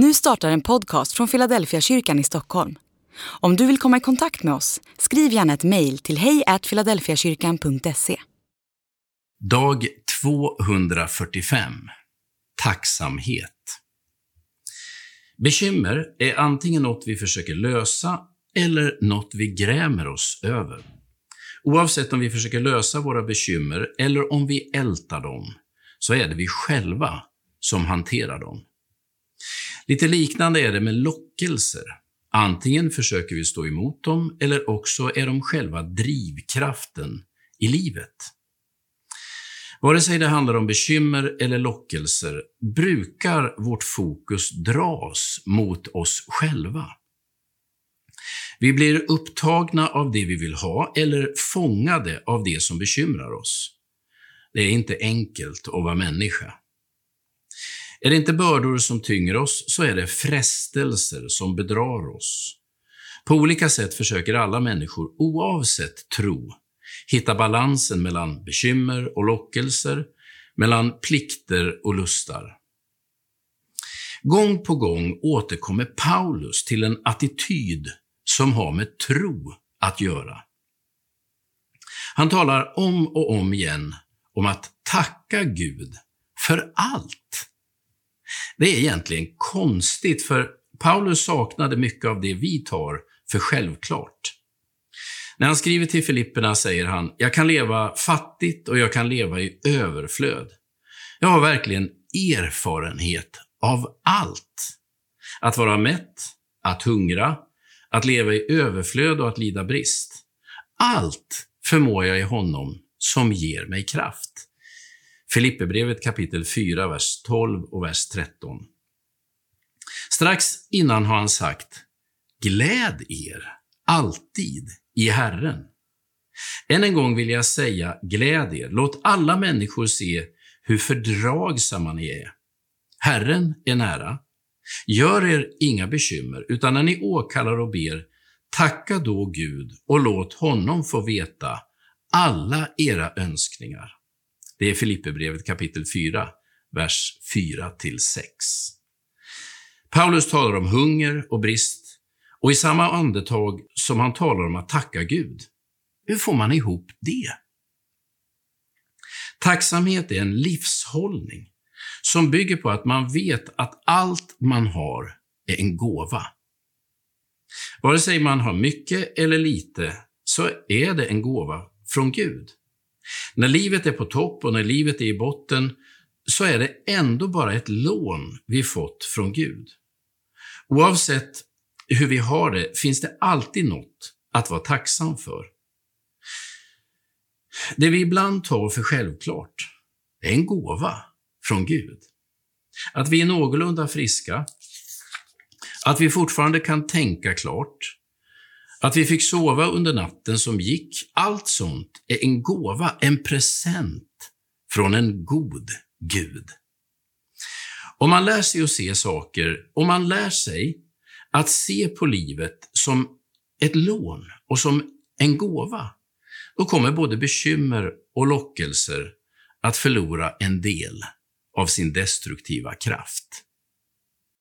Nu startar en podcast från Philadelphia kyrkan i Stockholm. Om du vill komma i kontakt med oss, skriv gärna ett mejl till hejfiladelfiakyrkan.se. Dag 245 Tacksamhet Bekymmer är antingen något vi försöker lösa eller något vi grämer oss över. Oavsett om vi försöker lösa våra bekymmer eller om vi ältar dem, så är det vi själva som hanterar dem. Lite liknande är det med lockelser. Antingen försöker vi stå emot dem, eller också är de själva drivkraften i livet. Vare sig det handlar om bekymmer eller lockelser brukar vårt fokus dras mot oss själva. Vi blir upptagna av det vi vill ha eller fångade av det som bekymrar oss. Det är inte enkelt att vara människa. Är det inte bördor som tynger oss, så är det frestelser som bedrar oss. På olika sätt försöker alla människor, oavsett tro, hitta balansen mellan bekymmer och lockelser, mellan plikter och lustar. Gång på gång återkommer Paulus till en attityd som har med tro att göra. Han talar om och om igen om att tacka Gud för allt. Det är egentligen konstigt, för Paulus saknade mycket av det vi tar för självklart. När han skriver till Filipperna säger han, jag kan leva fattigt och jag kan leva i överflöd. Jag har verkligen erfarenhet av allt. Att vara mätt, att hungra, att leva i överflöd och att lida brist. Allt förmår jag i honom som ger mig kraft. Filipperbrevet kapitel 4, vers 12 och vers 13. Strax innan har han sagt, Gläd er alltid i Herren. Än en gång vill jag säga, gläd er. Låt alla människor se hur fördragsamma ni är. Herren är nära. Gör er inga bekymmer, utan när ni åkallar och ber, tacka då Gud och låt honom få veta alla era önskningar. Det är Filipperbrevet kapitel 4, vers 4-6. Paulus talar om hunger och brist och i samma andetag som han talar om att tacka Gud. Hur får man ihop det? Tacksamhet är en livshållning som bygger på att man vet att allt man har är en gåva. Vare sig man har mycket eller lite så är det en gåva från Gud. När livet är på topp och när livet är i botten så är det ändå bara ett lån vi fått från Gud. Oavsett hur vi har det finns det alltid något att vara tacksam för. Det vi ibland tar för självklart är en gåva från Gud. Att vi är någorlunda friska, att vi fortfarande kan tänka klart, att vi fick sova under natten som gick, allt sånt är en gåva, en present från en god Gud. Om man lär sig att se saker, om man lär sig att se på livet som ett lån och som en gåva, då kommer både bekymmer och lockelser att förlora en del av sin destruktiva kraft.